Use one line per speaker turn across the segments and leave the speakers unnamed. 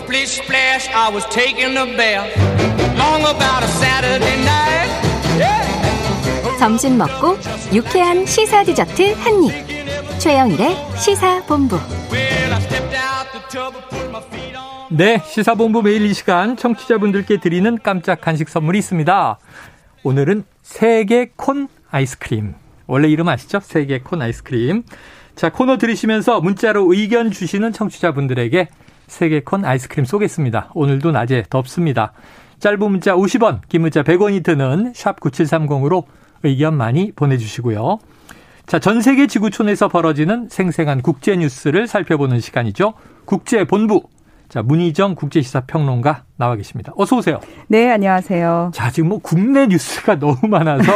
Splish splash, I was taking a bath. Long about a Saturday night. Yeah.
점심 먹고 유쾌한 시사 디저트 한 입. 최영일의 시사 본부.
Well, I stepped out the tub and put my feet on.
네, 시사본부 매일 이 시간 청취자분들께 드리는 깜짝 간식 선물이 있습니다. 오늘은 세계 콘 아이스크림. 원래 이름 아시죠? 세계 콘 아이스크림. 자, 코너 들으시면서 문자로 의견 주시는 청취자분들에게 세계 콘 아이스크림 쏘겠습니다. 오늘도 낮에 덥습니다. 짧은 문자 50원, 긴 문자 100원이 드는 샵 9730으로 의견 많이 보내주시고요. 자, 전 세계 지구촌에서 벌어지는 생생한 국제 뉴스를 살펴보는 시간이죠. 국제 본부. 자, 문희정 국제시사 평론가 나와 계십니다. 어서 오세요.
네, 안녕하세요.
자, 지금 뭐 국내 뉴스가 너무 많아서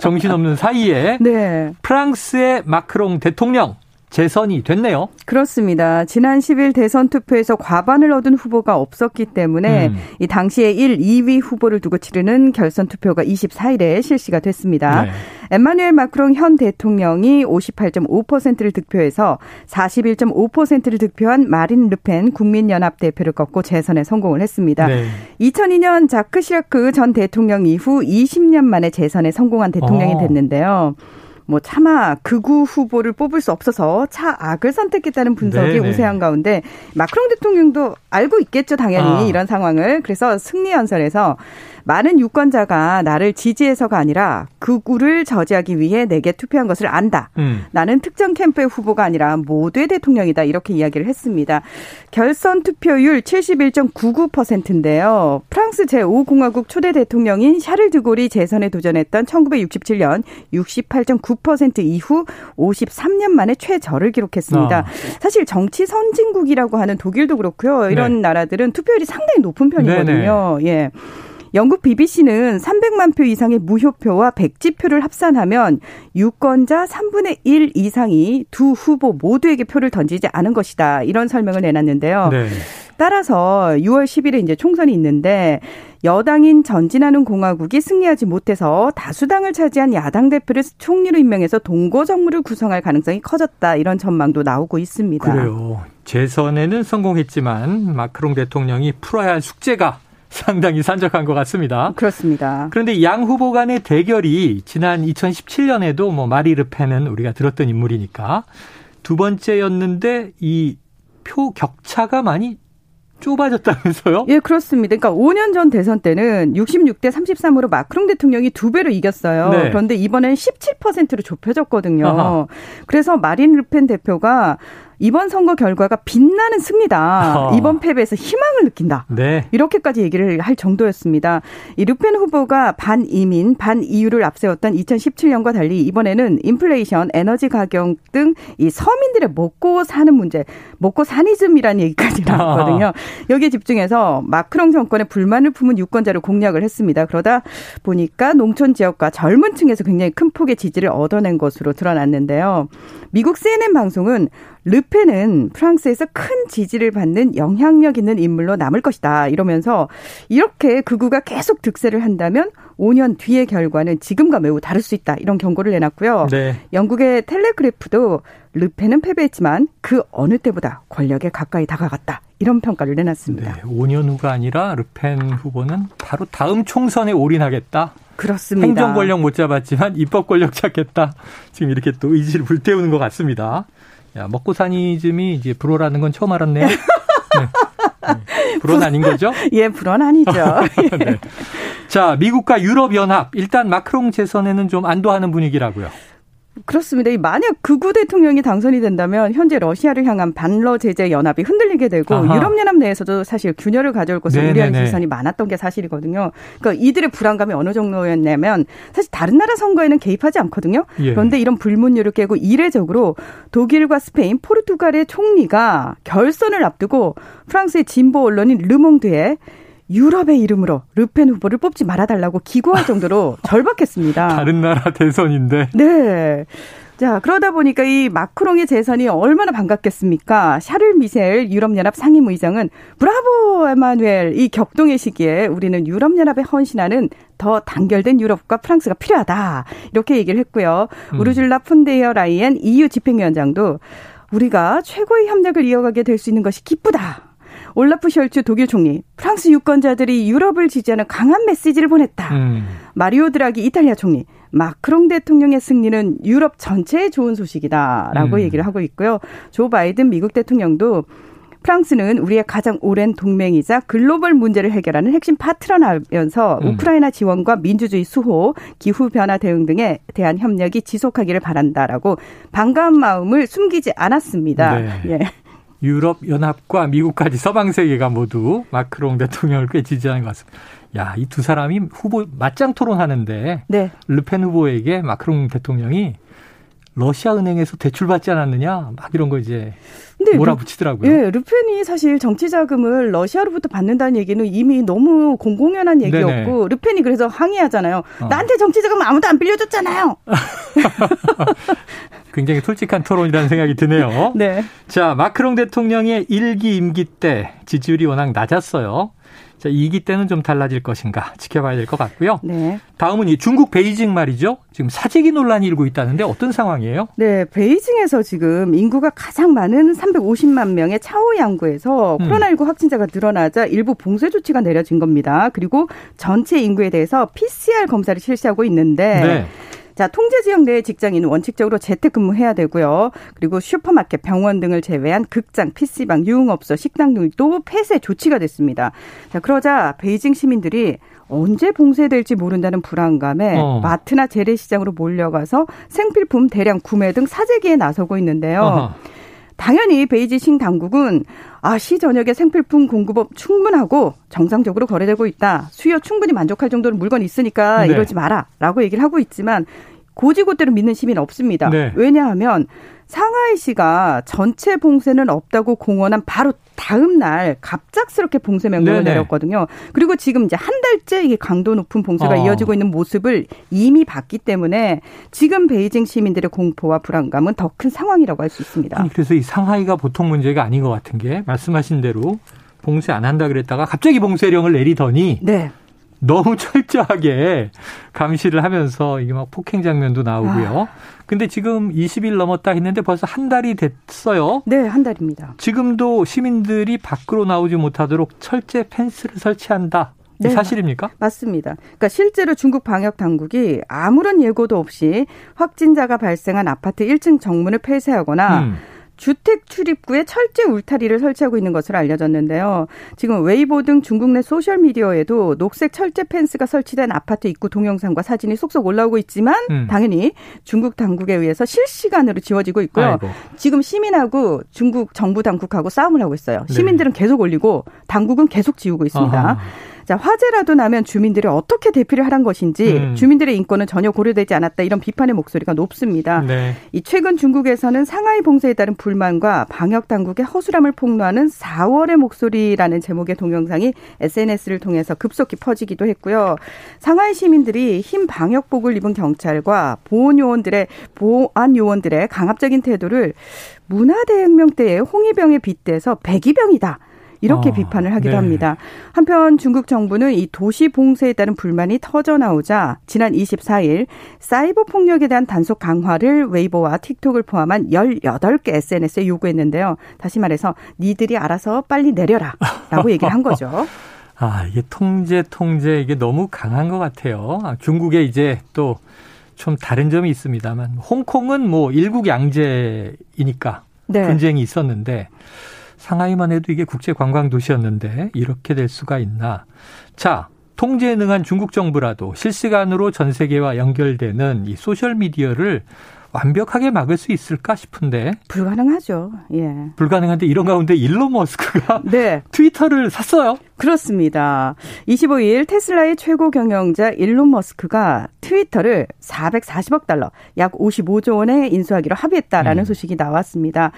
정신없는 사이에
네,
프랑스의 마크롱 대통령 재선이 됐네요.
그렇습니다. 지난 10일 대선 투표에서 과반을 얻은 후보가 없었기 때문에
음.
이 당시에 1, 2위 후보를 두고 치르는 결선 투표가 24일에 실시가 됐습니다.
네.
엠마누엘 마크롱 현 대통령이 58.5%를 득표해서 41.5%를 득표한 마린 르펜 국민연합 대표를 꺾고 재선에 성공을 했습니다.
네.
2002년 자크 시라크 전 대통령 이후 20년 만에 재선에 성공한 대통령이
어.
됐는데요. 뭐 차마 극우 후보를 뽑을 수 없어서 차악을 선택했다는 분석이
네네.
우세한 가운데 마크롱 대통령도 알고 있겠죠 당연히
아.
이런 상황을 그래서 승리 연설에서 많은 유권자가 나를 지지해서가 아니라 극우를 저지하기 위해 내게 투표한 것을 안다.
음.
나는 특정 캠프의 후보가 아니라 모두의 대통령이다. 이렇게 이야기를 했습니다. 결선 투표율 71.99%인데요. 프랑스 제5공화국 초대 대통령인 샤를 드골이 재선에 도전했던 1967년 68.9% 이후 53년 만에 최저를 기록했습니다.
아.
사실 정치 선진국이라고 하는 독일도 그렇고요. 이런
네.
나라들은 투표율이 상당히 높은 편이거든요. 예. 영국 BBC는 300만 표 이상의 무효표와 백지표를 합산하면 유권자 3분의 1 이상이 두 후보 모두에게 표를 던지지 않은 것이다. 이런 설명을 내놨는데요.
네.
따라서 6월 10일에 이제 총선이 있는데 여당인 전진하는 공화국이 승리하지 못해서 다수당을 차지한 야당 대표를 총리로 임명해서 동거 정부를 구성할 가능성이 커졌다. 이런 전망도 나오고 있습니다.
그래요. 재선에는 성공했지만 마크롱 대통령이 풀어야 할 숙제가 상당히 산적한 것 같습니다.
그렇습니다.
그런데 양 후보 간의 대결이 지난 2017년에도 뭐 마리 르펜은 우리가 들었던 인물이니까 두 번째였는데 이 표 격차가 많이 좁아졌다면서요?
예, 그렇습니다. 그러니까 5년 전 대선 때는 66대 33으로 마크롱 대통령이 두 배로 이겼어요.
네.
그런데 이번엔 17%로 좁혀졌거든요.
아하.
그래서 마린 르펜 대표가 이번 선거 결과가 빛나는 승리다.
아하.
이번 패배에서 희망을 느낀다.
네.
이렇게까지 얘기를 할 정도였습니다. 이 르펜 후보가 반이민, 반이유를 앞세웠던 2017년과 달리 이번에는 인플레이션, 에너지 가격 등 이 서민들의 먹고 사는 문제, 먹고 사니즘이라는 얘기까지 나왔거든요. 여기에 집중해서 마크롱 정권의 불만을 품은 유권자를 공략을 했습니다. 그러다 보니까 농촌 지역과 젊은 층에서 굉장히 큰 폭의 지지를 얻어낸 것으로 드러났는데요. 미국 CNN 방송은 르펜은 프랑스에서 큰 지지를 받는 영향력 있는 인물로 남을 것이다. 이러면서 이렇게 극우가 계속 득세를 한다면 5년 뒤의 결과는 지금과 매우 다를 수 있다. 이런 경고를 내놨고요.
네.
영국의 텔레그래프도 르펜은 패배했지만 그 어느 때보다 권력에 가까이 다가갔다. 이런 평가를 내놨습니다.
네. 5년 후가 아니라 르펜 후보는 바로 다음 총선에 올인하겠다.
그렇습니다.
행정 권력 못 잡았지만 입법 권력 찾겠다. 지금 이렇게 또 의지를 불태우는 것 같습니다. 야, 먹고 사니즘이 이제 불어라는 건 처음 알았네요. 네. 네. 불어는 아닌 거죠?
예, 불안 아니죠.
네. 자, 미국과 유럽연합 일단 마크롱 재선에는 좀 안도하는 분위기라고요.
그렇습니다. 이 만약 극우 대통령이 당선이 된다면 현재 러시아를 향한 반러 제재 연합이 흔들리게 되고
아하.
유럽 연합 내에서도 사실 균열을 가져올 것을
네네네.
우려하는 시선이 많았던 게 사실이거든요. 그러니까 이들의 불안감이 어느 정도였냐면 사실 다른 나라 선거에는 개입하지 않거든요.
예.
그런데 이런 불문율을 깨고 이례적으로 독일과 스페인, 포르투갈의 총리가 결선을 앞두고 프랑스의 진보 언론인 르몽드에 유럽의 이름으로 르펜 후보를 뽑지 말아달라고 기고할 정도로 절박했습니다.
다른 나라 대선인데.
네. 자, 그러다 보니까 이 마크롱의 재선이 얼마나 반갑겠습니까? 샤를 미셀 유럽연합 상임의장은 브라보 에마누엘 이 격동의 시기에 우리는 유럽연합에 헌신하는 더 단결된 유럽과 프랑스가 필요하다. 이렇게 얘기를 했고요.
음.
우르줄라 폰데어라이엔 EU 집행위원장도 우리가 최고의 협력을 이어가게 될 수 있는 것이 기쁘다. 올라프 숄츠 독일 총리, 프랑스 유권자들이 유럽을 지지하는 강한 메시지를 보냈다. 음. 마리오 드라기 이탈리아 총리, 마크롱 대통령의 승리는 유럽 전체에 좋은 소식이다라고 음. 얘기를 하고 있고요. 조 바이든 미국 대통령도 프랑스는 우리의 가장 오랜 동맹이자 글로벌 문제를 해결하는 핵심 파트너라면서 음. 우크라이나 지원과 민주주의 수호, 기후 변화 대응 등에 대한 협력이 지속하기를 바란다라고 반가운 마음을 숨기지 않았습니다. 네. 예.
유럽 연합과 미국까지 서방 세계가 모두 마크롱 대통령을 꽤 지지하는 것 같습니다. 야, 이 두 사람이 후보 맞짱 토론하는데 네. 르펜 후보에게 마크롱 대통령이 러시아 은행에서 대출받지 않았느냐 막 이런 거 이제 몰아붙이더라고요.
예, 르펜이 사실 정치 자금을 러시아로부터 받는다는 얘기는 이미 너무 공공연한 얘기였고 네네. 르펜이 그래서 항의하잖아요. 어. 나한테 정치 자금 아무도 안 빌려줬잖아요.
굉장히 솔직한 토론이라는 생각이 드네요. 네. 자, 마크롱 대통령의 일기 임기 때 지지율이 워낙 낮았어요. 자, 2기 때는 좀 달라질 것인가 지켜봐야 될 것 같고요. 네. 다음은 이 중국 베이징 말이죠. 지금 사재기 논란이 일고 있다는데 어떤 상황이에요?
네, 베이징에서 지금 인구가 가장 많은 350만 명의 차오 양구에서 음. 코로나19 확진자가 늘어나자 일부 봉쇄 조치가 내려진 겁니다. 그리고 전체 인구에 대해서 PCR 검사를 실시하고 있는데 네. 자, 통제 지역 내 직장인은 원칙적으로 재택근무해야 되고요. 그리고 슈퍼마켓, 병원 등을 제외한 극장, PC방, 유흥업소, 식당 등도 폐쇄 조치가 됐습니다. 자, 그러자 베이징 시민들이 언제 봉쇄될지 모른다는 불안감에 어. 마트나 재래시장으로 몰려가서 생필품 대량 구매 등 사재기에 나서고 있는데요. 어허. 당연히 베이징 당국은 아, 시 전역에 생필품 공급업 충분하고 정상적으로 거래되고 있다. 수요 충분히 만족할 정도로 물건이 있으니까 네. 이러지 마라. 라고 얘기를 하고 있지만 고지고대로 믿는 시민은 없습니다. 네. 왜냐하면 상하이시가 전체 봉쇄는 없다고 공언한 바로 다음 날 갑작스럽게 봉쇄 명령을 네네. 내렸거든요. 그리고 지금 이제 한 달째 이게 강도 높은 봉쇄가 어. 이어지고 있는 모습을 이미 봤기 때문에 지금 베이징 시민들의 공포와 불안감은 더 큰 상황이라고 할 수 있습니다.
아니, 그래서 이 상하이가 보통 문제가 아닌 것 같은 게 말씀하신 대로 봉쇄 안 한다 그랬다가 갑자기 봉쇄령을 내리더니 네. 너무 철저하게 감시를 하면서 이게 막 폭행 장면도 나오고요. 아. 근데 지금 20일 넘었다 했는데 벌써 한 달이 됐어요.
네, 한 달입니다.
지금도 시민들이 밖으로 나오지 못하도록 철제 펜스를 설치한다. 네, 사실입니까?
맞습니다. 그러니까 실제로 중국 방역 당국이 아무런 예고도 없이 확진자가 발생한 아파트 1층 정문을 폐쇄하거나 음. 주택 출입구에 철제 울타리를 설치하고 있는 것으로 알려졌는데요. 지금 웨이보 등 중국 내 소셜 미디어에도 녹색 철제 펜스가 설치된 아파트 입구 동영상과 사진이 속속 올라오고 있지만 음. 당연히 중국 당국에 의해서 실시간으로 지워지고 있고요. 아이고. 지금 시민하고 중국 정부 당국하고 싸움을 하고 있어요. 네. 시민들은 네. 계속 올리고 당국은 계속 지우고 있습니다. 아하. 자, 화재라도 나면 주민들이 어떻게 대피를 하란 것인지 음. 주민들의 인권은 전혀 고려되지 않았다 이런 비판의 목소리가 높습니다. 네. 이 최근 중국에서는 상하이 봉쇄에 따른 불만과 방역 당국의 허술함을 폭로하는 4월의 목소리라는 제목의 동영상이 SNS를 통해서 급속히 퍼지기도 했고요. 상하이 시민들이 흰 방역복을 입은 경찰과 보안 요원들의 보안 요원들의 강압적인 태도를 문화대혁명 때의 홍위병에 빗대서 백이병이다. 이렇게 어, 비판을 하기도 네. 합니다. 한편 중국 정부는 이 도시 봉쇄에 따른 불만이 터져 나오자 지난 24일 사이버 폭력에 대한 단속 강화를 웨이보와 틱톡을 포함한 18개 SNS에 요구했는데요. 다시 말해서 니들이 알아서 빨리 내려라라고 얘기를 한 거죠.
아, 이게 통제 통제 이게 너무 강한 것 같아요. 아, 중국에 이제 또좀 다른 점이 있습니다만 홍콩은 뭐 일국 양제이니까 네. 분쟁이 있었는데 상하이만 해도 이게 국제 관광 도시였는데 이렇게 될 수가 있나. 자, 통제에 능한 중국 정부라도 실시간으로 전 세계와 연결되는 이 소셜 미디어를 완벽하게 막을 수 있을까 싶은데
불가능하죠. 예.
불가능한데 이런 가운데 일론 머스크가 네. 트위터를 샀어요.
그렇습니다. 25일 테슬라의 최고 경영자 일론 머스크가 트위터를 440억 달러, 약 55조 원에 인수하기로 합의했다라는 음. 소식이 나왔습니다.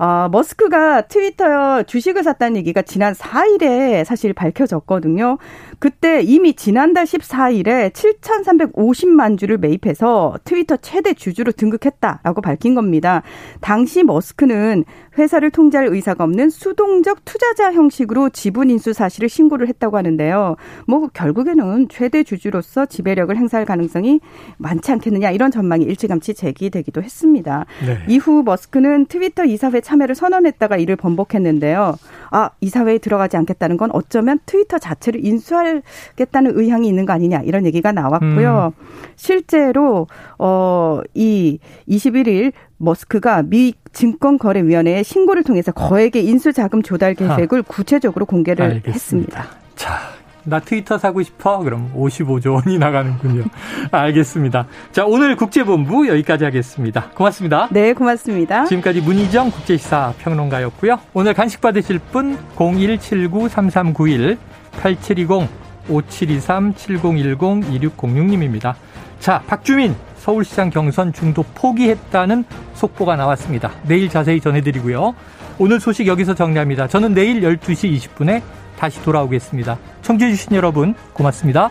어, 머스크가 트위터 주식을 샀다는 얘기가 지난 4일에 사실 밝혀졌거든요. 그때 이미 지난달 14일에 7,350만 주를 매입해서 트위터 최대 주주로 등극했다라고 밝힌 겁니다. 당시 머스크는 회사를 통제할 의사가 없는 수동적 투자자 형식으로 지분 인수 사실을 신고를 했다고 하는데요. 뭐 결국에는 최대 주주로서 지배력을 행사할 가능성이 많지 않겠느냐 이런 전망이 일찌감치 제기되기도 했습니다. 네. 이후 머스크는 트위터 이사회 참여를 선언했다가 이를 번복했는데요. 아, 이사회에 들어가지 않겠다는 건 어쩌면 트위터 자체를 인수하겠다는 의향이 있는 거 아니냐 이런 얘기가 나왔고요. 음. 실제로 어이 21일 머스크가 미 증권거래위원회에 신고를 통해서 거액의 인수 자금 조달 계획을 아. 구체적으로 공개를 알겠습니다. 했습니다.
자, 나 트위터 사고 싶어? 그럼 55조 원이 나가는군요. 알겠습니다. 자, 오늘 국제본부 여기까지 하겠습니다. 고맙습니다.
네, 고맙습니다.
지금까지 문희정 국제시사 평론가였고요. 오늘 간식 받으실 분 0179-3391 8720 5723-7010-2606님입니다. 자, 박주민 서울시장 경선 중도 포기했다는 속보가 나왔습니다. 내일 자세히 전해드리고요. 오늘 소식 여기서 정리합니다. 저는 내일 12시 20분에 다시 돌아오겠습니다. 청취해주신 여러분 고맙습니다.